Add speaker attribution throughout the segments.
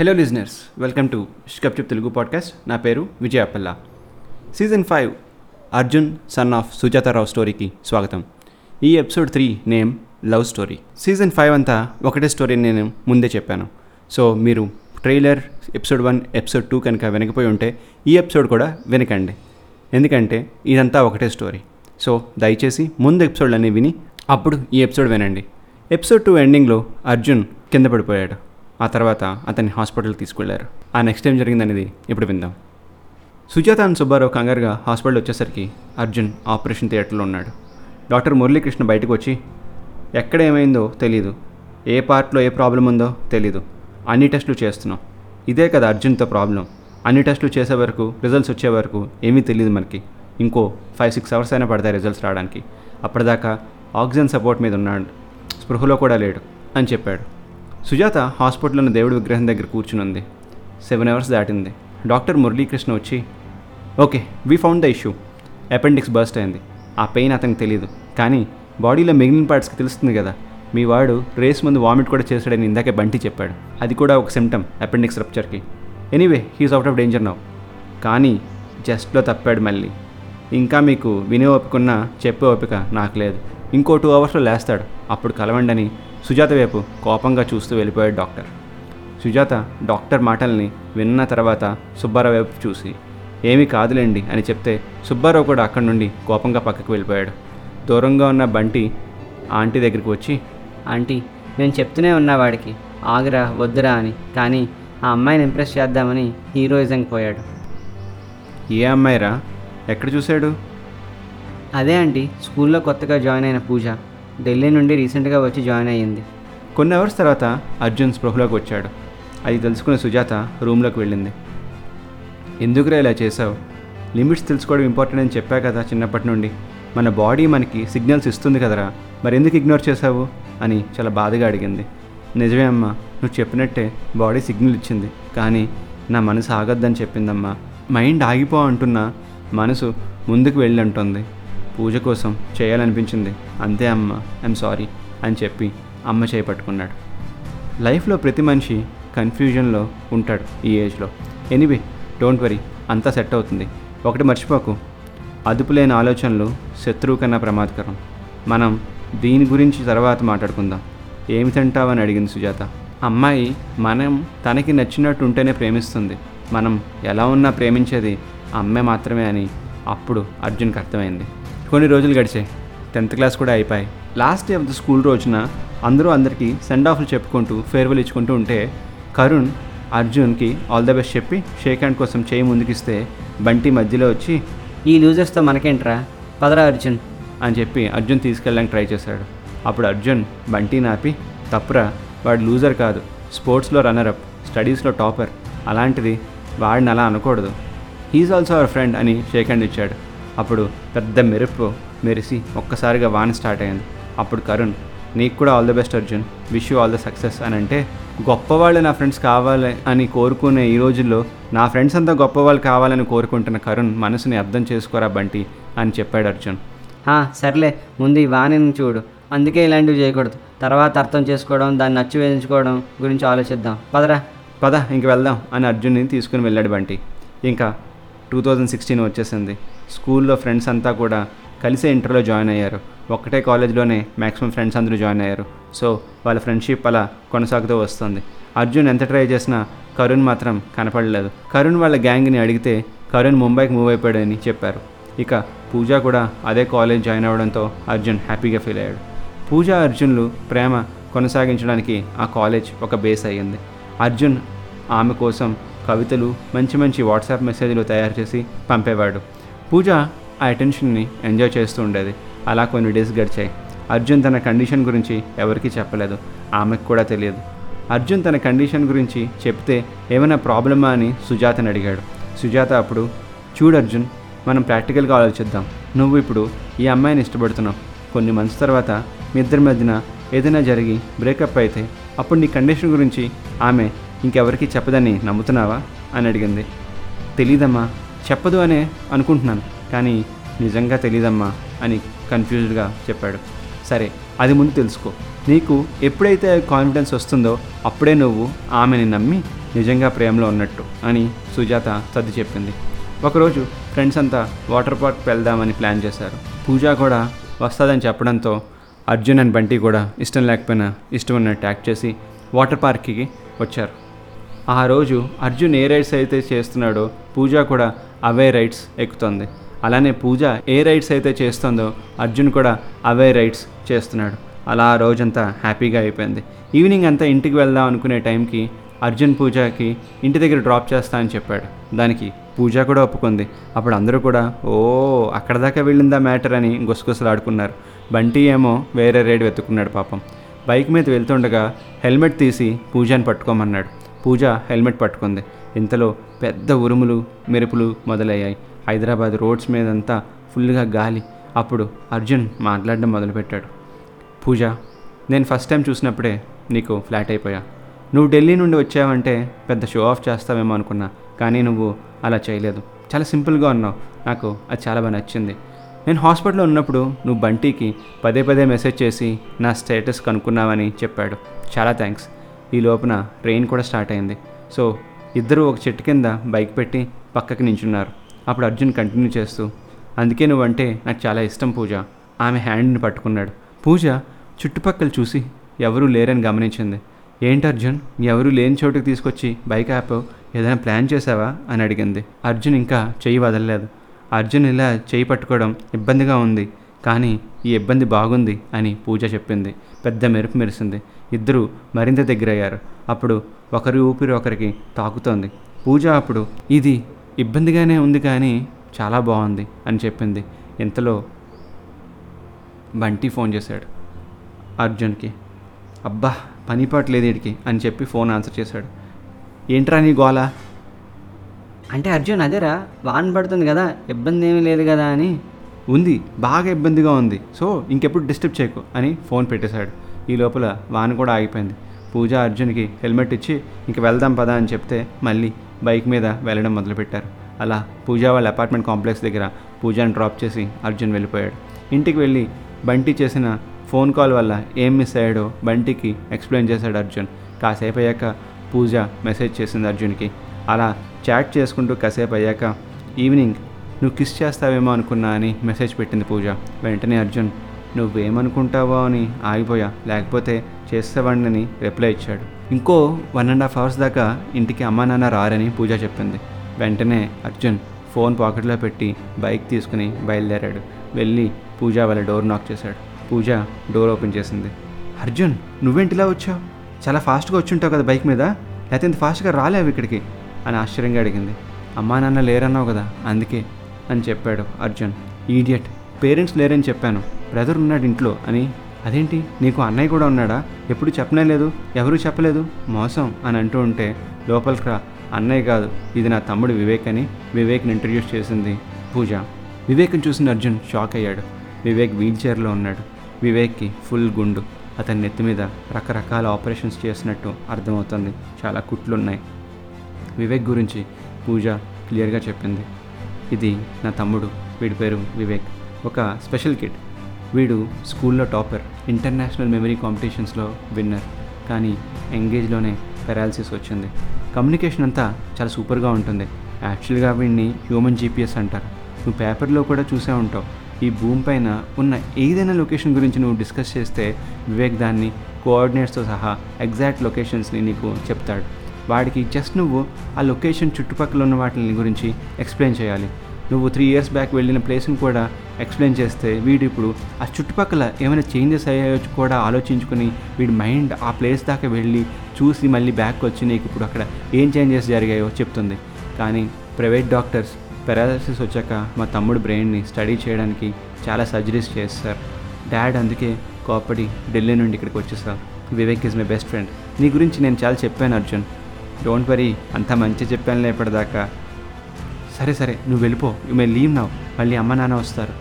Speaker 1: Hello listeners welcome to షికప్చిప్ Telugu podcast నా పేరు Vijayapalla season five Arjun son of Sujatha Rao స్టోరీకి స్వాగతం. ఈ episode three name love story season five అంతా ఒకటే స్టోరీ నేను ముందే చెప్పాను. సో మీరు trailer episode one episode two కనుక వెనకపోయి ఉంటే ఈ ఎపిసోడ్ కూడా వెనకండి. ఎందుకంటే ఇదంతా ఒకటే స్టోరీ సో దయచేసి ముందు ఎపిసోడ్లన్నీ విని అప్పుడు ఈ ఎపిసోడ్ వినండి. ఎపిసోడ్ టూ ఎండింగ్లో అర్జున్ కింద పడిపోయాడు. ఆ తర్వాత అతన్ని హాస్పిటల్కి తీసుకెళ్ళారు ఆ నెక్స్ట్ టైం జరిగిందనేది ఇప్పుడు విందాం. సుజాత అండ్ సుబ్బారావు కంగారుగా హాస్పిటల్ వచ్చేసరికి అర్జున్ ఆపరేషన్ థియేటర్లో ఉన్నాడు. డాక్టర్ మురళీకృష్ణ బయటకు వచ్చి ఎక్కడ ఏమైందో తెలీదు. ఏ పార్ట్లో ఏ ప్రాబ్లం ఉందో తెలీదు. అన్ని టెస్టులు చేస్తున్నాం. ఇదే కదా అర్జున్తో ప్రాబ్లం. అన్ని టెస్టులు చేసే వరకు రిజల్ట్స్ వచ్చే వరకు ఏమీ తెలియదు మనకి. ఇంకో ఫైవ్ సిక్స్ అవర్స్ అయినా పడతాయి రిజల్ట్స్ రావడానికి. అప్పటిదాకా ఆక్సిజన్ సపోర్ట్ మీద ఉన్నాడు. స్పృహలో కూడా లేడు అని చెప్పాడు. సుజాత హాస్పిటల్లోని దేవుడి విగ్రహం దగ్గర కూర్చుని ఉంది సెవెన్ అవర్స్ దాటింది. డాక్టర్ మురళీకృష్ణ వచ్చి okay we found the issue appendix burst అయింది. ఆ పెయిన్ అతనికి తెలియదు కానీ బాడీలో మిగిలిన పార్ట్స్కి తెలుస్తుంది కదా. మీ వాడు రేస్ ముందు వామిట్ కూడా చేశాడని ఇందాకే బంటి చెప్పాడు. అది కూడా ఒక symptom appendix రప్చర్కి anyway he's out of danger now కానీ జస్ట్లో తప్పాడు మళ్ళీ. ఇంకా మీకు వినే ఓపిక చెప్పే ఓపిక నాకు లేదు. ఇంకో టూ అవర్స్లో లేస్తాడు. అప్పుడు కలవండని సుజాత వైపు కోపంగా చూస్తూ వెళ్ళిపోయాడు డాక్టర్. సుజాత డాక్టర్ మాటల్ని విన్న తర్వాత సుబ్బారావు వైపు చూసి ఏమీ కాదులేండి అని చెప్తే సుబ్బారావు కూడా అక్కడి నుండి కోపంగా పక్కకు వెళ్ళిపోయాడు. దూరంగా ఉన్న బంటి ఆంటీ దగ్గరికి వచ్చి
Speaker 2: ఆంటీ నేను చెప్తూనే ఉన్నా వాడికి. వద్దురా అని. కానీ ఆ అమ్మాయిని ఇంప్రెస్ చేద్దామని హీరోయిజంకి పోయాడు.
Speaker 1: ఏ అమ్మాయిరా? ఎక్కడ చూశాడు?
Speaker 2: అదే ఆంటీ స్కూల్లో కొత్తగా జాయిన్ అయిన పూజ. ఢిల్లీ నుండి రీసెంట్గా వచ్చి జాయిన్ అయ్యింది.
Speaker 1: కొన్ని అవర్స్ తర్వాత అర్జున్ స్పృహలోకి వచ్చాడు. అది తెలుసుకున్న సుజాత రూమ్లోకి వెళ్ళింది. ఎందుకురా ఇలా చేసావు లిమిట్స్ తెలుసుకోవడం ఇంపార్టెంట్ అని చెప్పా కదా చిన్నప్పటి నుండి. మన బాడీ మనకి సిగ్నల్స్ ఇస్తుంది కదరా. మరి ఎందుకు ఇగ్నోర్ చేసావు అని చాలా బాధగా అడిగింది. నిజమే అమ్మా నువ్వు చెప్పినట్టే బాడీ సిగ్నల్ ఇచ్చింది. కానీ నా మనసు ఆగొద్దని చెప్పిందమ్మా. మైండ్ ఆగిపో అంటున్నా. మనసు ముందుకు వెళ్ళి అంటుంది. పూజ కోసం చేయాలనిపించింది. అంతే అమ్మ ఐఎమ్ సారీ అని చెప్పి అమ్మ చేపట్టుకున్నాడు లైఫ్లో ప్రతి మనిషి కన్ఫ్యూజన్లో ఉంటాడు ఈ ఏజ్లో. ఎనీవే డోంట్ వరీ అంతా సెట్ అవుతుంది. ఒకటి మర్చిపోకు అదుపులేని ఆలోచనలు శత్రువు కన్నా ప్రమాదకరం. మనం దీని గురించి తర్వాత మాట్లాడుకుందాం. ఏమి తింటావని అడిగింది సుజాత. అమ్మాయి మనం తనకి నచ్చినట్టు ఉంటేనే ప్రేమిస్తుంది. మనం ఎలా ఉన్నా ప్రేమించేది అమ్మే మాత్రమే అని అప్పుడు అర్జున్కి అర్థమైంది. కొన్ని రోజులు గడిచాయి టెన్త్ క్లాస్ కూడా అయిపోయి last day of the school రోజున అందరూ అందరికీ సెండ్ ఆఫ్లు చెప్పుకుంటూ ఫేర్వెల్ ఇచ్చుకుంటూ ఉంటే కరుణ్ అర్జున్కి ఆల్ ద బెస్ట్ చెప్పి షేక్ హ్యాండ్ కోసం చేయి ముందుకిస్తే బంటి మధ్యలో వచ్చి
Speaker 2: ఈ లూజర్స్తో మనకేంట్రా? పదరా అర్జున్.
Speaker 1: అని చెప్పి అర్జున్ తీసుకెళ్ళడానికి ట్రై చేశాడు. అప్పుడు అర్జున్ బంటి నాపి తప్పురా వాడు లూజర్ కాదు. స్పోర్ట్స్లో రన్నరప్ స్టడీస్లో టాపర్. అలాంటిది వాడిని అలా అనకూడదు. హీజ్ ఆల్సో అవర్ ఫ్రెండ్ అని షేక్ హ్యాండ్ ఇచ్చాడు. అప్పుడు పెద్ద మెరుపు మెరిసి ఒక్కసారిగా వాన స్టార్ట్ అయింది. అప్పుడు కరుణ్ నీకు కూడా all the best Arjun. Wish you all the success. అని అంటే గొప్పవాళ్ళు నా ఫ్రెండ్స్ కావాలి అని కోరుకునే ఈ రోజుల్లో నా ఫ్రెండ్స్ అంతా గొప్పవాళ్ళు కావాలని కోరుకుంటున్న కరుణ్ మనసుని అర్థం చేసుకోరా బంటి? అని చెప్పాడు అర్జున్.
Speaker 2: సర్లే. ముందు ఈ వాణిని చూడు. అందుకే ఇలాంటివి చేయకూడదు. తర్వాత అర్థం చేసుకోవడం దాన్ని నచ్చు వేయించుకోవడం గురించి ఆలోచిద్దాం. పదరా.
Speaker 1: పద ఇంక వెళ్దాం అని అర్జున్ని తీసుకుని వెళ్ళాడు బంటి. ఇంకా టూ థౌజండ్ సిక్స్టీన్ వచ్చేసింది. స్కూల్లో ఫ్రెండ్స్ అంతా కూడా కలిసే ఇంటర్లో జాయిన్ అయ్యారు. ఒక్కటే కాలేజ్లోనే మ్యాక్సిమం ఫ్రెండ్స్ అందరూ జాయిన్ అయ్యారు. సో వాళ్ళ ఫ్రెండ్షిప్ అలా కొనసాగుతూ వస్తుంది. అర్జున్ ఎంత ట్రై చేసినా కరుణ్ మాత్రం కనపడలేదు. కరుణ్ వాళ్ళ గ్యాంగ్ని అడిగితే కరుణ్ ముంబైకి మూవ్ అయిపోయాడని చెప్పారు. ఇక పూజ కూడా అదే కాలేజ్ జాయిన్ అవ్వడంతో అర్జున్ హ్యాపీగా ఫీల్ అయ్యాడు. పూజ అర్జున్లు ప్రేమ కొనసాగించడానికి ఆ కాలేజ్ ఒక బేస్ అయ్యింది. అర్జున్ ఆమె కోసం కవితలు మంచి మంచి వాట్సాప్ మెసేజ్లు తయారు చేసి పంపేవాడు. పూజ ఆ అటెన్షన్ని ఎంజాయ్ చేస్తూ ఉండేది. అలా కొన్ని డేస్ గడిచాయి. అర్జున్ తన కండిషన్ గురించి ఎవరికీ చెప్పలేదు. ఆమెకు కూడా తెలియదు. అర్జున్ తన కండిషన్ గురించి చెప్తే ఏమైనా ప్రాబ్లమా అని సుజాతని అడిగాడు. సుజాత అప్పుడు చూడు అర్జున్ మనం ప్రాక్టికల్గా ఆలోచిద్దాం. నువ్వు ఇప్పుడు ఈ అమ్మాయిని ఇష్టపడుతున్నావు. కొన్ని మంత్స్ తర్వాత మీ ఇద్దరి మధ్యన ఏదైనా జరిగి బ్రేకప్ అయితే అప్పుడు నీ కండిషన్ గురించి ఆమె ఇంకెవరికి చెప్పదని నమ్ముతున్నావా? అని అడిగింది. తెలీదమ్మా చెప్పదు అనే అనుకుంటున్నాను. కానీ నిజంగా తెలీదమ్మా అని కన్ఫ్యూజ్డ్గా చెప్పాడు. సరే అది ముందు తెలుసుకో. నీకు ఎప్పుడైతే కాన్ఫిడెన్స్ వస్తుందో అప్పుడే నువ్వు ఆమెని నమ్మి నిజంగా ప్రేమలో ఉన్నట్టు అని సుజాత సర్ది చెప్పింది. ఒకరోజు ఫ్రెండ్స్ అంతా వాటర్ పార్క్ వెళ్దామని ప్లాన్ చేశారు. పూజ కూడా వస్తుందని చెప్పడంతో అర్జున్ అండ్ బంటి కూడా ఇష్టం లేకపోయినా ఇష్టం ఉన్నట్టు యాక్ట్ చేసి వాటర్ పార్క్కి వచ్చారు. ఆ రోజు అర్జున్ ఏ రైడ్స్ అయితే చేస్తున్నాడో పూజ కూడా అవే రైడ్స్ ఎక్కుతుంది. అలానే పూజ ఏ రైడ్స్ అయితే చేస్తుందో అర్జున్ కూడా అవే రైడ్స్ చేస్తున్నాడు. అలా ఆ రోజంతా హ్యాపీగా అయిపోయింది. ఈవినింగ్ అంతా ఇంటికి వెళ్దాం అనుకునే టైంకి అర్జున్ పూజకి ఇంటి దగ్గర డ్రాప్ చేస్తా అని చెప్పాడు. దానికి పూజ కూడా ఒప్పుకుంది. అప్పుడు అందరూ కూడా ఓ అక్కడ దాకా వెళ్ళిందా మ్యాటర్ అని గుసగుసలాడుకున్నారు. బంటి ఏమో వేరే రైడ్ వెతుకున్నాడు పాపం. బైక్ మీద వెళ్తుండగా హెల్మెట్ తీసి పూజని పట్టుకోమన్నాడు. పూజ హెల్మెట్ పట్టుకుంది. ఇంతలో పెద్ద ఉరుములు మెరుపులు మొదలయ్యాయి. హైదరాబాద్ రోడ్స్ మీదంతా ఫుల్గా గాలి. అప్పుడు అర్జున్ మాట్లాడడం మొదలుపెట్టాడు. పూజ నేను ఫస్ట్ టైం చూసినప్పుడే నీకు ఫ్లాట్ అయిపోయా. నువ్వు ఢిల్లీ నుండి వచ్చావంటే పెద్ద షో ఆఫ్ చేస్తావేమో అనుకున్నా కానీ నువ్వు అలా చేయలేదు. చాలా సింపుల్గా ఉన్నావు. నాకు అది చాలా బాగా నచ్చింది. నేను హాస్పిటల్లో ఉన్నప్పుడు నువ్వు బంటీకి పదే పదే మెసేజ్ చేసి నా స్టేటస్ కనుక్కున్నావని చెప్పాడు. చాలా థ్యాంక్స్ ఈ లోపున రెయిన్ కూడా స్టార్ట్ అయింది. సో ఇద్దరు ఒక చెట్టు కింద బైక్ పెట్టి పక్కకి నించున్నారు. అప్పుడు అర్జున్ కంటిన్యూ చేస్తూ అందుకే నువ్వంటే నాకు చాలా ఇష్టం పూజ. ఆమె హ్యాండ్ని పట్టుకున్నాడు. పూజ చుట్టుపక్కల చూసి ఎవరూ లేరని గమనించింది. ఏంటి అర్జున్? ఎవరూ లేని చోటుకి తీసుకొచ్చి బైక్ యాప్ ఏదైనా ప్లాన్ చేసావా? అని అడిగింది. అర్జున్ ఇంకా చెయ్యి వదలలేదు. అర్జున్ ఇలా చేయి పట్టుకోవడం ఇబ్బందిగా ఉంది. కానీ ఈ ఇబ్బంది బాగుంది అని పూజ చెప్పింది. పెద్ద మెరుపు మెరిసింది. ఇద్దరు మరింత దగ్గరయ్యారు. అప్పుడు ఒకరి ఊపిరి ఒకరికి తాకుతోంది. పూజ అప్పుడు ఇది ఇబ్బందిగానే ఉంది కానీ చాలా బాగుంది అని చెప్పింది. ఇంతలో బంటి ఫోన్ చేశాడు. అర్జున్కి. అబ్బా పని పట్టలేదు వీడికి అని చెప్పి ఫోన్ ఆన్సర్ చేశాడు. ఏంట్రా నీ గోల?
Speaker 2: అంటే అర్జున్ అదేరా వాన పడుతుంది కదా ఇబ్బంది ఏమీ లేదు కదా అని.
Speaker 1: ఉంది బాగా ఇబ్బందిగా ఉంది. సో ఇంకెప్పుడు డిస్టర్బ్ చేయకు అని ఫోన్ పెట్టేశాడు. ఈ లోపల వాన కూడా ఆగిపోయింది. పూజ అర్జున్కి హెల్మెట్ ఇచ్చి ఇంక వెళ్దాం పదా అని చెప్తే మళ్ళీ బైక్ మీద వెళ్ళడం మొదలుపెట్టారు. అలా పూజ వాళ్ళ అపార్ట్మెంట్ కాంప్లెక్స్ దగ్గర పూజాని డ్రాప్ చేసి అర్జున్ వెళ్ళిపోయాడు. ఇంటికి వెళ్ళి బంటి చేసిన ఫోన్ కాల్ వల్ల ఏం మిస్ అయ్యాడో బంటికి ఎక్స్ప్లెయిన్ చేశాడు అర్జున్. కాసేపు అయ్యాక పూజ మెసేజ్ చేసింది అర్జున్కి. అలా చాట్ చేసుకుంటూ కాసేపు అయ్యాక ఈవినింగ్ నువ్వు కిస్ చేస్తావేమో అనుకున్నా అని మెసేజ్ పెట్టింది పూజ. వెంటనే అర్జున్ నువ్వేమనుకుంటావో అని ఆగిపోయా. లేకపోతే చేసేవాడిని రిప్లై ఇచ్చాడు. ఇంకో వన్ అండ్ హాఫ్ అవర్స్ దాకా ఇంటికి అమ్మా నాన్న రారని పూజ చెప్పింది. వెంటనే అర్జున్ ఫోన్ పాకెట్లో పెట్టి బైక్ తీసుకుని బయలుదేరాడు. వెళ్ళి పూజ వాళ్ళ డోర్ నాక్ చేశాడు. పూజ డోర్ ఓపెన్ చేసింది. అర్జున్ నువ్వేంటిలా వచ్చావు? చాలా ఫాస్ట్గా వచ్చుంటావు కదా బైక్ మీద. లేకపోతే ఇంత ఫాస్ట్గా రాలేవు ఇక్కడికి? అని ఆశ్చర్యంగా అడిగింది. అమ్మా నాన్న లేరన్నావు కదా అందుకే అని చెప్పాడు అర్జున్. ఈడియట్ పేరెంట్స్ లేరని చెప్పాను. బ్రదర్ ఉన్నాడు ఇంట్లో అని. అదేంటి? నీకు అన్నయ్య కూడా ఉన్నాడా? ఎప్పుడు చెప్పనే లేదు. ఎవరూ చెప్పలేదు. మోసం అని అంటూ ఉంటే లోపలికి రా. అన్నయ్య కాదు. ఇది నా తమ్ముడు వివేక్ అని వివేక్ని ఇంట్రడ్యూస్ చేసింది పూజ. వివేక్ని చూసిన అర్జున్ షాక్ అయ్యాడు. వివేక్ వీల్ చైర్లో ఉన్నాడు. వివేక్కి ఫుల్ గుండు. అతని నెత్తి మీద రకరకాల ఆపరేషన్స్ చేసినట్టు అర్థమవుతుంది. చాలా కుట్లున్నాయి. వివేక్ గురించి పూజ క్లియర్గా చెప్పింది. ఇది నా తమ్ముడు. వీడి పేరు వివేక్. ఒక స్పెషల్ కిట్ వీడు స్కూల్లో టాపర్ ఇంటర్నేషనల్ మెమరీ కాంపిటీషన్స్లో విన్నర్. కానీ ఎంగేజ్లోనే పెరాలసిస్ వచ్చింది. కమ్యూనికేషన్ అంతా చాలా సూపర్గా ఉంటుంది. యాక్చువల్గా వీడిని హ్యూమన్ జీపీఎస్ అంటారు. నువ్వు పేపర్లో కూడా చూసే ఉంటావు. ఈ భూమి పైన ఉన్న ఏదైనా లొకేషన్ గురించి నువ్వు డిస్కస్ చేస్తే వివేక్ దాన్ని కోఆర్డినేట్స్తో సహా ఎగ్జాక్ట్ లొకేషన్స్ని నీకు చెప్తాడు. వాడికి జస్ట్ నువ్వు ఆ లొకేషన్ చుట్టుపక్కల ఉన్న వాటిని గురించి ఎక్స్ప్లెయిన్ చేయాలి. నువ్వు త్రీ ఇయర్స్ బ్యాక్ వెళ్ళిన ప్లేస్ని కూడా ఎక్స్ప్లెయిన్ చేస్తే వీడు ఇప్పుడు ఆ చుట్టుపక్కల ఏమైనా చేంజెస్ అయ్యాయో కూడా ఆలోచించుకుని వీడి మైండ్ ఆ ప్లేస్ దాకా వెళ్ళి చూసి మళ్ళీ బ్యాక్ వచ్చి నీకు ఇప్పుడు అక్కడ ఏం చేంజెస్ జరిగాయో చెప్తుంది. కానీ ప్రైవేట్ డాక్టర్స్ పెరాలసిస్ వచ్చాక మా తమ్ముడు బ్రెయిన్ని స్టడీ చేయడానికి చాలా సర్జరీస్ చేస్తారు డాడ్ అందుకే కోపడి ఢిల్లీ నుండి ఇక్కడికి వచ్చేసాం Vivek is my best friend నీ గురించి నేను చాలా చెప్పాను అర్జున్. డోంట్ వరీ అంత మంచి చెప్పాను ఇప్పటిదాకా. సరే సరే నువ్వు వెళ్ళిపో. యు మే లీవ్ నావ్ మళ్ళీ అమ్మ నాన్న వస్తారు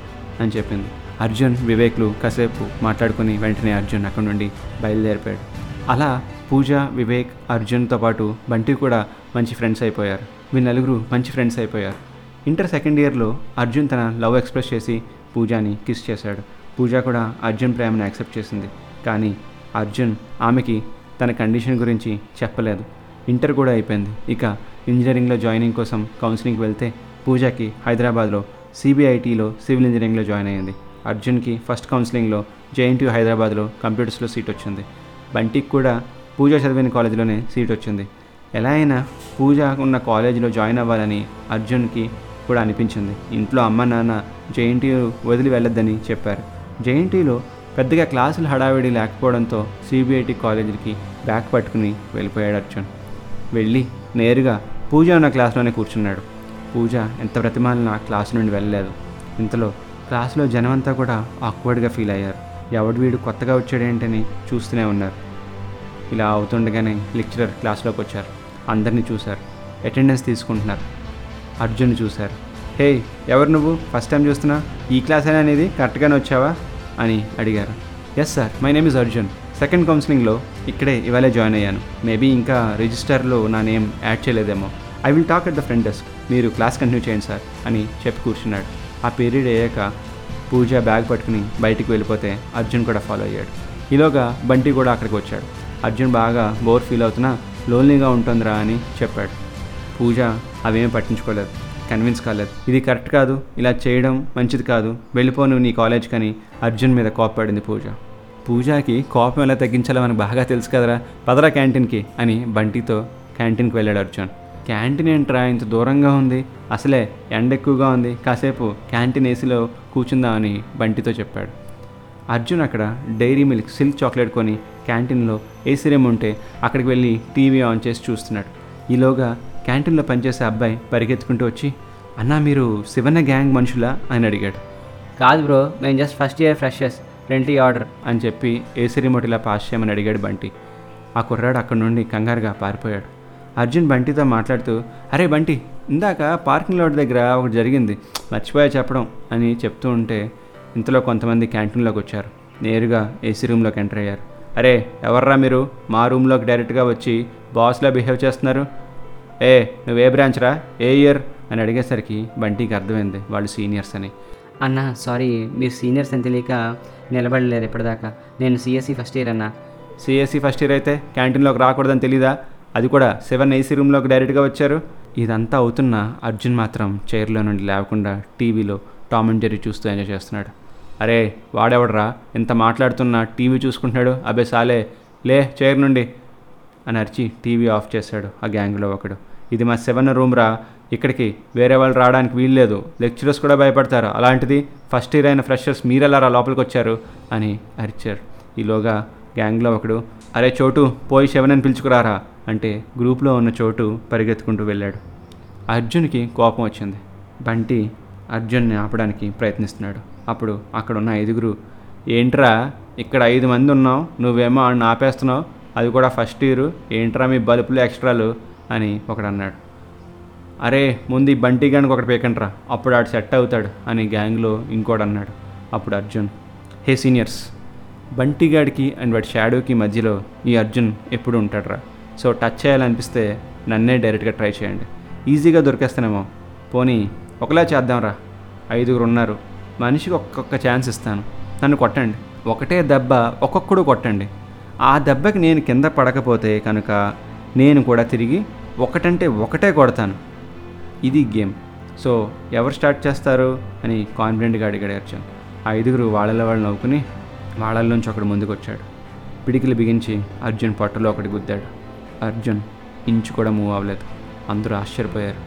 Speaker 1: అని చెప్పింది. అర్జున్ వివేక్లు కాసేపు మాట్లాడుకుని వెంటనే అర్జున్ అక్కడి నుండి బయలుదేరిపోయాడు. అలా పూజ వివేక్ అర్జున్తో పాటు బంటి కూడా మంచి ఫ్రెండ్స్ అయిపోయారు. వీళ్ళు నలుగురు మంచి ఫ్రెండ్స్ అయిపోయారు. ఇంటర్ సెకండ్ ఇయర్లో అర్జున్ తన లవ్ ఎక్స్ప్రెస్ చేసి పూజాని కిస్ చేశాడు. పూజ కూడా అర్జున్ ప్రేమను యాక్సెప్ట్ చేసింది. కానీ అర్జున్ ఆమెకి తన కండిషన్ గురించి చెప్పలేదు. ఇంటర్ కూడా అయిపోయింది. ఇక ఇంజనీరింగ్లో జాయినింగ్ కోసం కౌన్సిలింగ్కి వెళ్తే పూజకి హైదరాబాద్లో సిబిఐటీలో సివిల్ ఇంజనీరింగ్లో జాయిన్ అయ్యింది. అర్జున్కి ఫస్ట్ కౌన్సిలింగ్లో జేఎన్టీ హైదరాబాద్లో కంప్యూటర్స్లో సీట్ వచ్చింది. బంటికి కూడా పూజ చదివిన కాలేజీలోనే సీట్ వచ్చింది. ఎలా అయినా పూజ ఉన్న కాలేజీలో జాయిన్ అవ్వాలని అర్జున్కి కూడా అనిపించింది. ఇంట్లో అమ్మ నాన్న జేఎన్టీయూ వదిలి వెళ్ళొద్దని చెప్పారు. జేఎన్టీలో పెద్దగా క్లాసులు హడావిడి లేకపోవడంతో సిబిఐటి కాలేజీకి బ్యాగ్ పట్టుకుని వెళ్ళిపోయాడు అర్జున్. వెళ్ళి నేరుగా పూజ ఉన్న క్లాస్లోనే కూర్చున్నాడు. పూజ ఎంత బ్రతిమాలినా క్లాస్ నుండి వెళ్ళలేదు. ఇంతలో క్లాస్లో జనమంతా కూడా ఆక్వర్డ్గా ఫీల్ అయ్యారు. ఎవడు వీడు కొత్తగా వచ్చాడేంటని చూస్తూనే ఉన్నారు. ఇలా అవుతుండగానే లెక్చరర్ క్లాస్లోకి వచ్చారు. అందరినీ చూశారు. అటెండెన్స్ తీసుకుంటున్నారు. అర్జున్ చూశారు. హే ఎవరు నువ్వు? ఫస్ట్ టైం చూస్తున్నా? ఈ క్లాస్ అయినా అనేది కరెక్ట్గానే వచ్చావా? అని అడిగారు. Yes sir my name is Arjun second కౌన్సిలింగ్లో ఇక్కడే ఇవాళే జాయిన్ అయ్యాను. మేబీ ఇంకా రిజిస్టర్లో నా name add చేయలేదేమో. I will talk at the front desk మీరు క్లాస్ కంటిన్యూ చేయండి సార్ అని చెప్పి కూర్చున్నాడు. ఆ పీరియడ్ అయ్యాక పూజ బ్యాగ్ పట్టుకుని బయటికి వెళ్ళిపోతే అర్జున్ కూడా ఫాలో అయ్యాడు. ఈలోగా బంటి కూడా అక్కడికి వచ్చాడు. అర్జున్ బాగా బోర్ ఫీల్ అవుతున్నా లోన్లీగా ఉంటుందిరా అని చెప్పాడు. పూజ అవేమీ పట్టించుకోలేదు కన్విన్స్ కాలేదు. ఇది కరెక్ట్ కాదు ఇలా చేయడం మంచిది కాదు వెళ్ళిపో నువ్వు నీ కాలేజ్ కానీ అర్జున్ మీద కోపడింది పూజ. పూజకి కోపం ఎలా తగ్గించాలో మనకు బాగా తెలుసు కదరా పదరా క్యాంటీన్కి అని బంటితో క్యాంటీన్కి వెళ్ళాడు అర్జున్. క్యాంటీన్ ఏంట్రా ఇంత దూరంగా ఉంది. అసలే ఎండ ఎక్కువగా ఉంది. కాసేపు క్యాంటీన్ ఏసీలో కూర్చుందామని బంటితో చెప్పాడు. అర్జున్ అక్కడ డైరీ మిల్క్ సిల్క్ చాక్లెట్ కొని క్యాంటీన్లో ఏసీ రూమ్ ఉంటే అక్కడికి వెళ్ళి టీవీ ఆన్ చేసి చూస్తున్నాడు. ఈలోగా క్యాంటీన్లో పనిచేసే అబ్బాయి పరిగెత్తుకుంటూ వచ్చి అన్నా మీరు శివన్న గ్యాంగ్ మనుషులా? అని అడిగాడు.
Speaker 2: కాదు బ్రో మేము just first year freshers rent order
Speaker 1: అని చెప్పి ఏసీ రిమోట్ ఇలా పాస్ చేయమని అడిగాడు బంటి. ఆ కుర్రాడు అక్కడి నుండి కంగారుగా పారిపోయాడు. అర్జున్ బంటితో మాట్లాడుతూ అరే బంటి ఇందాక పార్కింగ్ లాట్ దగ్గర ఒకటి జరిగింది. మర్చిపోయా చెప్పడం అని చెప్తూ ఉంటే ఇంతలో కొంతమంది క్యాంటీన్లోకి వచ్చారు. నేరుగా ఏసీ రూమ్లోకి ఎంటర్ అయ్యారు. అరే ఎవర్రా మీరు? మా రూమ్లోకి డైరెక్ట్గా వచ్చి బాస్లా బిహేవ్ చేస్తున్నారు? ఏ నువ్వే బ్రాంచ్రా ఏ ఇయర్? అని అడిగేసరికి బంటికి అర్థమైంది వాళ్ళు సీనియర్స్ అని.
Speaker 2: అన్న సారీ మీరు సీనియర్స్ అని తెలియక నిలబడలేదు ఇప్పటిదాకా. నేను సిఎస్సి ఫస్ట్ ఇయర్ అన్న.
Speaker 1: సిఎస్సి ఫస్ట్ ఇయర్ అయితే క్యాంటీన్లోకి రాకూడదని తెలీదా? అది కూడా సెవెన్ ఏసీ రూమ్లోకి డైరెక్ట్గా వచ్చారు. ఇదంతా అవుతున్న అర్జున్ మాత్రం చైర్లో నుండి లేకుండా టీవీలో టామ్ అండ్ జెర్రీ చూస్తూ ఎంజాయ్ చేస్తున్నాడు. అరే వాడెవడరా? ఇంత మాట్లాడుతున్నా టీవీ చూసుకుంటున్నాడు? అబే సాలే లే చైర్ నుండి అని అరిచి టీవీ ఆఫ్ చేశాడు ఆ గ్యాంగ్లో ఒకడు. ఇది మా సెవెన్ రూమ్ రా ఇక్కడికి వేరే వాళ్ళు రావడానికి వీల్లేదు. లెక్చరర్స్ కూడా భయపడతారు. అలాంటిది ఫస్ట్ ఇయర్ అయిన ఫ్రెషర్స్ మీరెలా రా లోపలికి వచ్చారు అని అరిచారు. ఈలోగా గ్యాంగ్లో ఒకడు అరే చోటు పోయి శవనని అని పిలుచుకురారా? అంటే గ్రూప్లో ఉన్న చోటు పరిగెత్తుకుంటూ వెళ్ళాడు. అర్జున్కి కోపం వచ్చింది. బంటి అర్జున్ని ఆపడానికి ప్రయత్నిస్తున్నాడు. అప్పుడు అక్కడ ఉన్న ఐదుగురు ఏంట్రా ఇక్కడ ఐదు మంది ఉన్నావు నువ్వేమో ఆడిని ఆపేస్తున్నావు అది కూడా ఫస్ట్ ఇయర్ ఏంట్రా మీ బలుపులు ఎక్స్ట్రాలు? అని ఒకడు అన్నాడు. అరే ముందు ఈ బంటి గానికి ఒకటి పేకంట్రా అప్పుడు ఆడు సెట్ అవుతాడు అని గ్యాంగ్లో ఇంకోటి అన్నాడు. అప్పుడు అర్జున్ హే సీనియర్స్ బంటిగాడికి అండ్ వాడి షాడోకి మధ్యలో ఈ అర్జున్ ఎప్పుడు ఉంటాడురా. సో టచ్ చేయాలనిపిస్తే నన్నే డైరెక్ట్గా ట్రై చేయండి. ఈజీగా దొరికేస్తానేమో. పోనీ ఒకలా చేద్దాంరా. ఐదుగురు ఉన్నారు. మనిషికి ఒక్కొక్క ఛాన్స్ ఇస్తాను. నన్ను కొట్టండి. ఒకటే దెబ్బ ఒక్కొక్కడు కొట్టండి. ఆ దెబ్బకి నేను కింద పడకపోతే కనుక నేను కూడా తిరిగి ఒకటంటే ఒకటే కొడతాను. ఇది గేమ్. సో ఎవరు స్టార్ట్ చేస్తారు అని కాన్ఫిడెంట్గా అడిగాడు అర్జున్. ఆ ఐదుగురు వాళ్ళ వాళ్ళు నవ్వుకుని వాళ్ళల్లోంచి ఒకడు ముందుకొచ్చాడు. పిడికిలు బిగించి అర్జున్ పొట్టలో ఒకటి గుద్దాడు. అర్జున్ ఇంచు కూడా మూవ్ అవ్వలేదు. అందరూ ఆశ్చర్యపోయారు.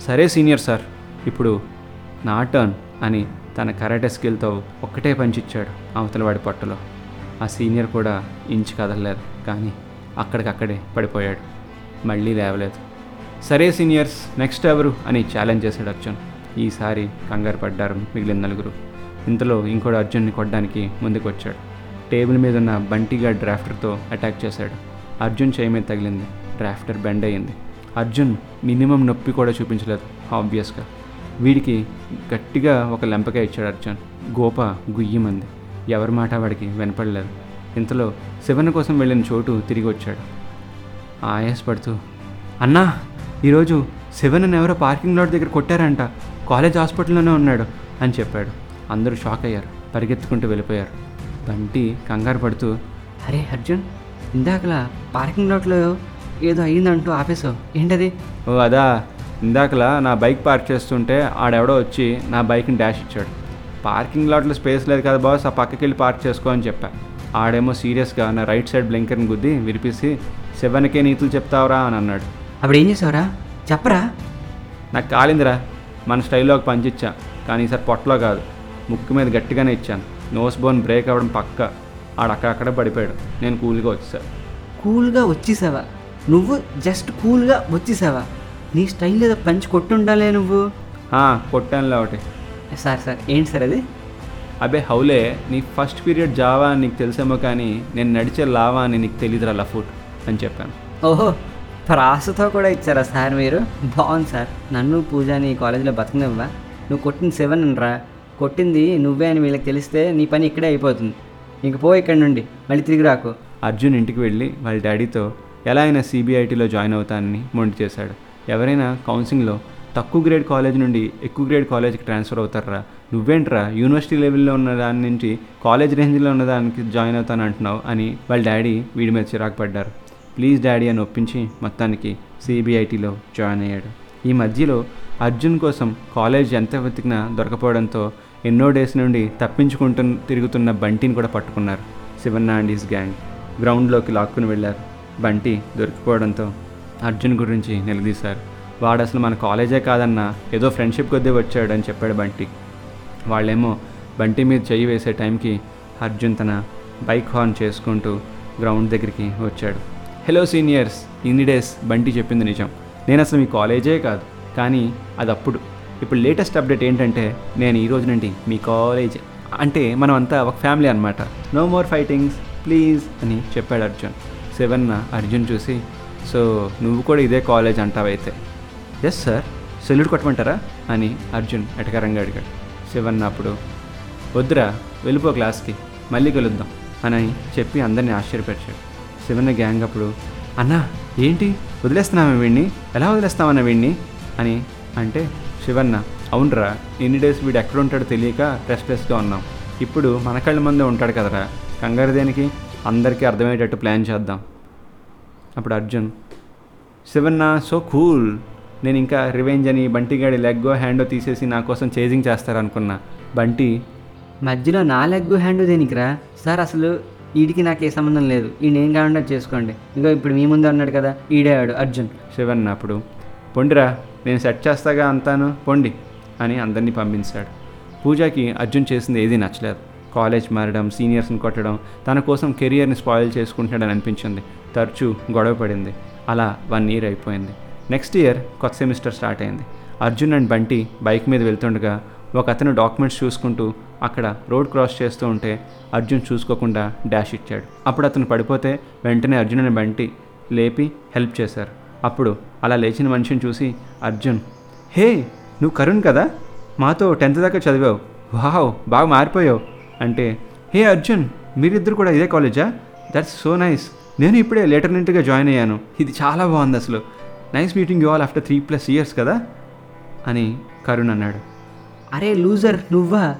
Speaker 1: సరే సీనియర్ సార్ ఇప్పుడు నా టర్న్ అని తన కరాటే స్కిల్తో ఒక్కటే పంచిచ్చాడు అవతలవాడి పొట్టలో. ఆ సీనియర్ కూడా ఇంచు కదలలేదు కానీ అక్కడికక్కడే పడిపోయాడు. మళ్ళీ లేవలేదు. సరే సీనియర్స్ నెక్స్ట్ ఎవరు అని ఛాలెంజ్ చేశాడు అర్జున్. ఈసారి కంగారు పడ్డారు మిగిలిన నలుగురు. ఇంతలో ఇంకోటి అర్జున్ని కొట్టడానికి ముందుకు వచ్చాడు టేబుల్ మీద ఉన్న బంటిగా డ్రాఫ్టర్తో అటాక్ చేశాడు. అర్జున్ చేయి మీద తగిలింది. డ్రాఫ్టర్ బెండ్ అయ్యింది. అర్జున్ మినిమం నొప్పి కూడా చూపించలేదు ఆబ్వియస్గా వీడికి గట్టిగా ఒక లెంపకాయ ఇచ్చాడు అర్జున్. గోప గుయ్యమంది. ఎవరి మాట వాడికి వినపడలేదు. ఇంతలో శివన్ కోసం వెళ్ళిన చోటు తిరిగి వచ్చాడు ఆయాసపడుతూ అన్నా ఈరోజు శివన్ ఎవరో పార్కింగ్ లాట్ దగ్గర కొట్టారంట. కాలేజ్ హాస్పిటల్లోనే ఉన్నాడు అని చెప్పాడు. అందరూ షాక్ అయ్యారు పరిగెత్తుకుంటూ వెళ్ళిపోయారు. బంటి కంగారు పడుతూ
Speaker 2: అరే అర్జున్ ఇందాకలా పార్కింగ్ లాట్లో ఏదో అయ్యిందంటూ ఆపేసావు ఏంటది?
Speaker 1: ఓ అదా. ఇందాకలా నా బైక్ పార్క్ చేస్తుంటే ఆడెవడో వచ్చి నా బైక్ని డాష్ ఇచ్చాడు. పార్కింగ్ లాట్లో స్పేస్ లేదు కదా బాస్ ఆ పక్కకి వెళ్ళి పార్క్ చేసుకో అని చెప్పా. ఆడేమో సీరియస్గా నా రైట్ సైడ్ బ్లింకర్ని గుద్ది విరిపేసి సెవెన్కే నీతులు చెప్తావురా అని అన్నాడు.
Speaker 2: అప్పుడు ఏం చేసావురా? చెప్పరా?
Speaker 1: నాకు కాలిందిరా. మన స్టైల్లో ఒక పంచి ఇచ్చా కానీ ఈసారి పొట్టలో కాదు. ముక్కు మీద గట్టిగానే ఇచ్చాను. నోస్ బోన్ బ్రేక్ అవ్వడం పక్క. ఆడ అక్కడక్కడే పడిపోయాడు. నేను కూల్గా వచ్చేసాను
Speaker 2: కూల్గా వచ్చేసావా? నువ్వు జస్ట్ కూల్గా వచ్చేసావా? నీ స్టైల్ ఏదో పంచి కొట్టుండాలే నువ్వు.
Speaker 1: కొట్టానులే ఒకటి.
Speaker 2: సార్ సార్ ఏంటి సార్ అది?
Speaker 1: అబే హౌలే నీ ఫస్ట్ పీరియడ్ జావా అని నీకు తెలిసేమో కానీ నేను నడిచే లావా అని నీకు తెలియదురా లఫుట్ అని చెప్పాను.
Speaker 2: ఓహో ప్రాసతో కూడా ఇచ్చారా సార్ మీరు? బాగుంది సార్. నన్ను పూజని కాలేజీలో బతకనివ్వా నువ్వు కొట్టింది సెవెన్ రా. కొట్టింది నువ్వే అని వీళ్ళకి తెలిస్తే నీ పని ఇక్కడే అయిపోతుంది. ఇంక పో ఇక్కడ నుండి మళ్ళీ తిరిగి రాకు.
Speaker 1: అర్జున్ ఇంటికి వెళ్ళి వాళ్ళ డాడీతో ఎలా అయినా సిబిఐటీలో జాయిన్ అవుతానని మొండి చేశాడు. ఎవరైనా కౌన్సిలింగ్లో తక్కువ గ్రేడ్ కాలేజ్ నుండి ఎక్కువ గ్రేడ్ కాలేజ్కి ట్రాన్స్ఫర్ అవుతారా? నువ్వేంట్రా యూనివర్సిటీ లెవెల్లో ఉన్న దాని నుంచి కాలేజ్ రేంజ్లో ఉన్న దానికి జాయిన్ అవుతాను అంటున్నావు అని వాళ్ళ డాడీ వీడి మీద చిరాకు పడ్డారు. ప్లీజ్ డాడీ అని ఒప్పించి మొత్తానికి సిబిఐటీలో జాయిన్ అయ్యాడు. ఈ మధ్యలో అర్జున్ కోసం కాలేజ్ ఎంత వెతికినా దొరకపోవడంతో ఎన్నో డేస్ నుండి తప్పించుకుంటూ తిరుగుతున్న బంటిని కూడా పట్టుకున్నారు. శివన్న అండ్ హిస్ గ్యాంగ్ గ్రౌండ్లోకి లాక్కుని వెళ్ళారు. బంటి దొరికిపోవడంతో అర్జున్ గురించి నిలదీశారు. వాడు అసలు మన కాలేజే కాదన్నా ఏదో ఫ్రెండ్షిప్ కొద్దీ వచ్చాడని చెప్పాడు బంటి. వాళ్ళేమో బంటి మీద చెయ్యి వేసే టైంకి అర్జున్ తన బైక్ హార్న్ చేసుకుంటూ గ్రౌండ్ దగ్గరికి వచ్చాడు. హలో సీనియర్స్ ఇన్ని డేస్ బంటి చెప్పింది నిజం. నేను అసలు మీ కాలేజే కాదు. కానీ అది అప్పుడు ఇప్పుడు లేటెస్ట్ అప్డేట్ ఏంటంటే నేను ఈరోజు నుండి మీ కాలేజ్ అంటే మనం అంతా ఒక ఫ్యామిలీ అనమాట నో మోర్ ఫైటింగ్స్ ప్లీజ్ అని చెప్పాడు అర్జున్. సెవెన్న అర్జున్ చూసి సో నువ్వు కూడా ఇదే కాలేజ్ అంటావైతే ఎస్ సార్ సెల్యూట్ కొట్టమంటారా? అని అర్జున్ ఎటకరంగా అడిగాడు. శివన్న అప్పుడు వద్దురా వెళ్ళిపో క్లాస్కి మళ్ళీ కలుద్దాం. అని చెప్పి అందరినీ ఆశ్చర్యపరిచాడు. శివన్న గ్యాంగ్ అప్పుడు అన్నా ఏంటి? వదిలేస్తున్నామా వీడిని ఎలా వదిలేస్తామన్నా వీడిని అని అంటే శివన్న అవునరా ఎన్ని డేస్ వీడు ఎక్కడ ఉంటాడో తెలియక రెస్ట్లెస్గా ఉన్నాం. ఇప్పుడు మన కళ్ళ ముందే ఉంటాడు కదరా. కంగారు దేనికి? అందరికీ అర్థమయ్యేటట్టు ప్లాన్ చేద్దాం. అప్పుడు అర్జున్ శివన్న సో కూల్ నేను ఇంకా రివెంజ్ అని బంటిగాడి లెగ్గో హ్యాండో తీసేసి నా కోసం చేజింగ్ చేస్తారనుకున్నా. బంటి
Speaker 2: మధ్యలో నా లెగ్ హ్యాండ్ దేనికిరా? సార్ అసలు వీడికి నాకు ఏ సంబంధం లేదు. ఈయన ఏం కావాలంటే చేసుకోండి. ఇంకా ఇప్పుడు మీ ముందే అన్నాడు కదా ఈడేవాడు అర్జున్
Speaker 1: శివన్న అప్పుడు పొండిరా నేను సెట్ చేస్తాగా అంతాను పొండి అని అందరినీ పంపించాడు. పూజకి అర్జున్ చేసింది ఏదీ నచ్చలేదు. కాలేజ్ మారడం సీనియర్స్ని కొట్టడం తన కోసం కెరియర్ని స్పాయిల్ చేసుకుంటున్నాడని అనిపించింది. తరచూ గొడవ పడింది. అలా వన్ ఇయర్ అయిపోయింది. నెక్స్ట్ ఇయర్ కొత్త సెమిస్టర్ స్టార్ట్ అయింది. అర్జున్ అండ్ బంటి బైక్ మీద వెళ్తుండగా ఒక అతను డాక్యుమెంట్స్ చూసుకుంటూ అక్కడ రోడ్ క్రాస్ చేస్తూ ఉంటే అర్జున్ చూసుకోకుండా డాష్ ఇచ్చాడు. అప్పుడు అతను పడిపోతే వెంటనే అర్జున్ అని బంటి లేపి హెల్ప్ చేశారు. అప్పుడు అలా లేచిన మనిషిని చూసి అర్జున్ హే నువ్వు కరుణ్ కదా? మాతో టెన్త్ దాకా చదివావు. వావ్ బాగా మారిపోయావు. అంటే హే అర్జున్ మీరిద్దరు కూడా ఇదే కాలేజా? That's so nice. నేను ఇప్పుడే లేటర్నెంట్గా జాయిన్ అయ్యాను. ఇది చాలా బాగుంది అసలు. Nice meeting you all after three plus years కదా? అని కరుణ్ అన్నాడు.
Speaker 2: అరే లూజర్ నువ్వా?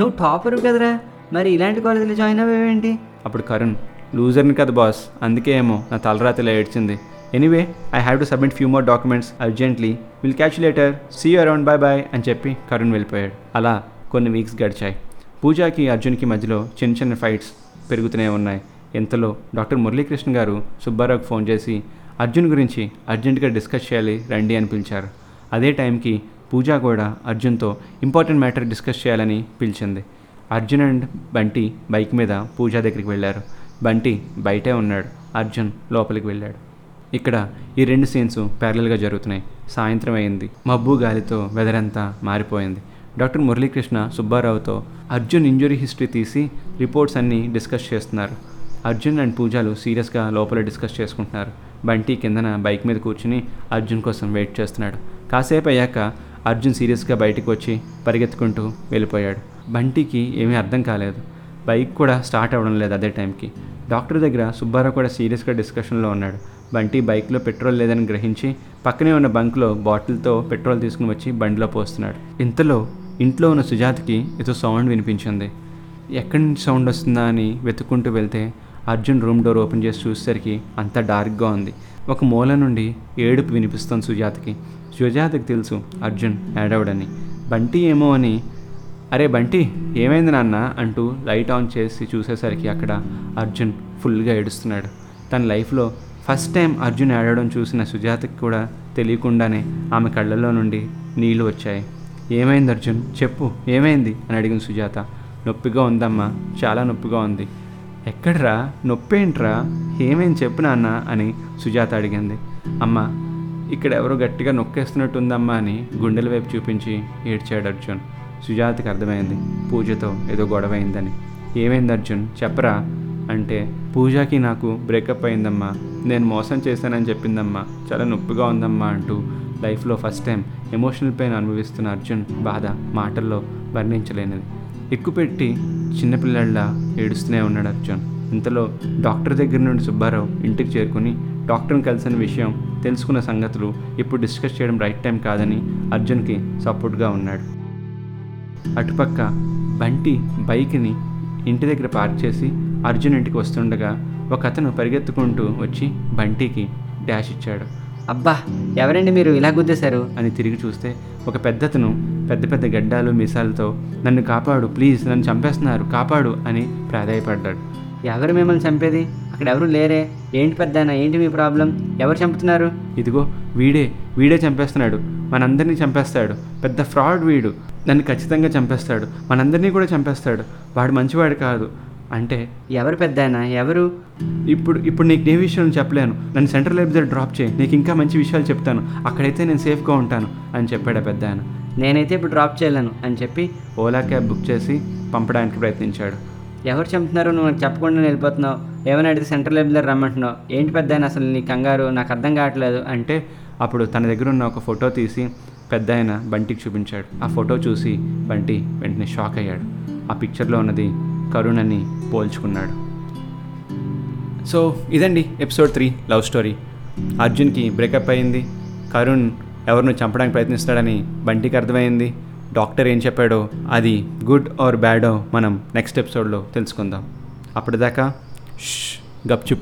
Speaker 2: నువ్వు టాపర్ కదరా? మరి ఇలాంటి కాలేజీలో జాయిన్ అవ్వేవేంటి?
Speaker 1: అప్పుడు కరుణ్ లూజర్ని కదా బాస్ అందుకే ఏమో నా తలరాతిలో ఏడ్చింది. Anyway I have to submit few more documents urgently will catch later see around bye bye అని చెప్పి కరుణ్ వెళ్ళిపోయాడు. అలా కొన్ని వీక్స్ గడిచాయి. పూజాకి అర్జున్కి మధ్యలో చిన్న చిన్న ఫైట్స్ పెరుగుతూనే ఉన్నాయి. ఇంతలో డాక్టర్ మురళీకృష్ణ గారు సుబ్బారావుకి ఫోన్ చేసి అర్జున్ గురించి అర్జెంటుగా డిస్కస్ చేయాలి రండి అని పిలిచారు. అదే టైంకి పూజ కూడా అర్జున్తో ఇంపార్టెంట్ మ్యాటర్ డిస్కస్ చేయాలని పిలిచింది. అర్జున్ అండ్ బంటి బైక్ మీద పూజా దగ్గరికి వెళ్ళారు. బంటి బయటే ఉన్నాడు. అర్జున్ లోపలికి వెళ్ళాడు. ఇక్కడ ఈ రెండు సీన్స్ ప్యారలల్గా జరుగుతున్నాయి. సాయంత్రం అయింది. మబ్బు గాలితో వెదర్ అంతా మారిపోయింది. డాక్టర్ మురళీకృష్ణ సుబ్బారావుతో అర్జున్ ఇంజురీ హిస్టరీ తీసి రిపోర్ట్స్ అన్నీ డిస్కస్ చేస్తున్నారు. అర్జున్ అండ్ పూజలు సీరియస్గా లోపల డిస్కస్ చేసుకుంటున్నారు. బంటి కిందన బైక్ మీద కూర్చుని అర్జున్ కోసం వెయిట్ చేస్తున్నాడు. కాసేపు అయ్యాక అర్జున్ సీరియస్గా బయటికి వచ్చి పరిగెత్తుకుంటూ వెళ్ళిపోయాడు. బంటికి ఏమీ అర్థం కాలేదు. బైక్ కూడా స్టార్ట్ అవ్వడం లేదు అదే టైంకి. డాక్టర్ దగ్గర సుబ్బారావు కూడా సీరియస్గా డిస్కషన్లో ఉన్నాడు. బంటి బైక్లో పెట్రోల్ లేదని గ్రహించి పక్కనే ఉన్న బంక్లో బాటిల్తో పెట్రోల్ తీసుకుని వచ్చి బండిలో పోస్తున్నాడు. ఇంతలో ఇంట్లో ఉన్న సుజాతకి ఏదో సౌండ్ వినిపించింది. ఎక్కడి నుంచి సౌండ్ వస్తుందా అని వెతుక్కుంటూ వెళ్తే అర్జున్ రూమ్ డోర్ ఓపెన్ చేసి చూసేసరికి అంతా డార్క్గా ఉంది. ఒక మూల నుండి ఏడుపు వినిపిస్తుంది సుజాతకి. సుజాతకి తెలుసు అర్జున్ ఏడవడని. బంటి ఏమో అని అరే బంటి ఏమైంది నాన్న? అంటూ లైట్ ఆన్ చేసి చూసేసరికి అక్కడ అర్జున్ ఫుల్గా ఏడుస్తున్నాడు. తన లైఫ్లో ఫస్ట్ టైం అర్జున్ ఏడవడం చూసిన సుజాతకి కూడా తెలియకుండానే ఆమె కళ్ళల్లో నుండి నీళ్ళు వచ్చాయి. ఏమైంది అర్జున్? చెప్పు. ఏమైంది? అని అడిగిన సుజాత. నొప్పిగా ఉందమ్మా. చాలా నొప్పిగా ఉంది. ఎక్కడరా? నొప్పేంట్రా? ఏమైంది చెప్పు నాన్న అని సుజాత అడిగింది. అమ్మ ఇక్కడ ఎవరో గట్టిగా నొక్కేస్తున్నట్టుందమ్మా అని గుండెల వైపు చూపించి ఏడ్చాడు అర్జున్. సుజాతకి అర్థమైంది. పూజతో ఏదో గొడవ అయిందని. ఏమైంది అర్జున్? చెప్పరా? అంటే పూజాకి నాకు బ్రేకప్ అయిందమ్మా. నేను మోసం చేశానని చెప్పిందమ్మా. చాలా నొప్పిగా ఉందమ్మా అంటూ లైఫ్లో ఫస్ట్ టైం ఎమోషనల్ పెయిన్ అనుభవిస్తున్న అర్జున్ బాధ మాటల్లో వర్ణించలేనిది. ఎక్కుపెట్టి చిన్నపిల్లల్లా ఏడుస్తూనే ఉన్నాడు అర్జున్. ఇంతలో డాక్టర్ దగ్గర నుండి సుబ్బారావు ఇంటికి చేరుకుని డాక్టర్ని కలిసిన విషయం తెలుసుకున్న సంగతులు ఇప్పుడు డిస్కస్ చేయడం రైట్ టైం కాదని అర్జున్కి సపోర్ట్గా ఉన్నాడు. అటుపక్క బంటి బైక్ని ఇంటి దగ్గర పార్క్ చేసి అర్జున్ ఇంటికి వస్తుండగా ఒక అతను పరిగెత్తుకుంటూ వచ్చి బంటికి డాష్ ఇచ్చాడు.
Speaker 2: అబ్బా ఎవరండి మీరు ఇలా గుద్దేశారు?
Speaker 1: అని తిరిగి చూస్తే ఒక పెద్దతను పెద్ద పెద్ద గడ్డాలు మీసాలతో నన్ను కాపాడు ప్లీజ్ నన్ను చంపేస్తున్నారు కాపాడు అని ప్రాధాయపడ్డాడు.
Speaker 2: ఎవరు మిమ్మల్ని చంపేది? అక్కడ ఎవరు లేరే. ఏంటి పెద్దాయన ఏంటి మీ ప్రాబ్లం? ఎవరు చంపుతున్నారు?
Speaker 1: ఇదిగో వీడే వీడే చంపేస్తున్నాడు. మనందరినీ చంపేస్తాడు. పెద్ద ఫ్రాడ్ వీడు. నన్ను ఖచ్చితంగా చంపేస్తాడు. మనందరినీ కూడా చంపేస్తాడు. వాడు మంచివాడు కాదు. అంటే
Speaker 2: ఎవరు పెద్ద ఎవరు?
Speaker 1: ఇప్పుడు ఇప్పుడు నీకు ఏ విషయం చెప్పలేను. నన్ను సెంట్రల్ లైబ్రరీ డ్రాప్ చేయి. నీకు ఇంకా మంచి విషయాలు చెప్తాను. అక్కడైతే నేను సేఫ్గా ఉంటాను అని చెప్పాడు పెద్ద ఆయన
Speaker 2: నేనైతే ఇప్పుడు డ్రాప్ చేయలేను అని చెప్పి
Speaker 1: ఓలా క్యాబ్ బుక్ చేసి పంపడానికి ప్రయత్నించాడు.
Speaker 2: ఎవరు చంపుతున్నారు నువ్వు నాకు చెప్పకుండా వెళ్ళిపోతున్నావు. ఏమైనా అడిగితే సెంట్రల్ లైబ్రరీ రమ్మంటున్నావు. ఏంటి పెద్ద అసలు నీ కంగారు? నాకు అర్థం కావట్లేదు
Speaker 1: అంటే అప్పుడు తన దగ్గర ఉన్న ఒక ఫోటో తీసి పెద్ద ఆయన బంటికి చూపించాడు. ఆ ఫోటో చూసి బంటి వెంటనే షాక్ అయ్యాడు. ఆ పిక్చర్లో ఉన్నది కరుణ్ అని పోల్చుకున్నాడు. సో ఇదండి ఎపిసోడ్ త్రీ లవ్ స్టోరీ. అర్జున్కి బ్రేకప్ అయింది. కరుణ్ ఎవరిని చంపడానికి ప్రయత్నిస్తాడని బంటికి అర్థమైంది. డాక్టర్ ఏం చెప్పాడో అది గుడ్ ఆర్ బ్యాడో మనం నెక్స్ట్ ఎపిసోడ్లో తెలుసుకుందాం. అప్పటిదాకా ష్ గప్చుప్.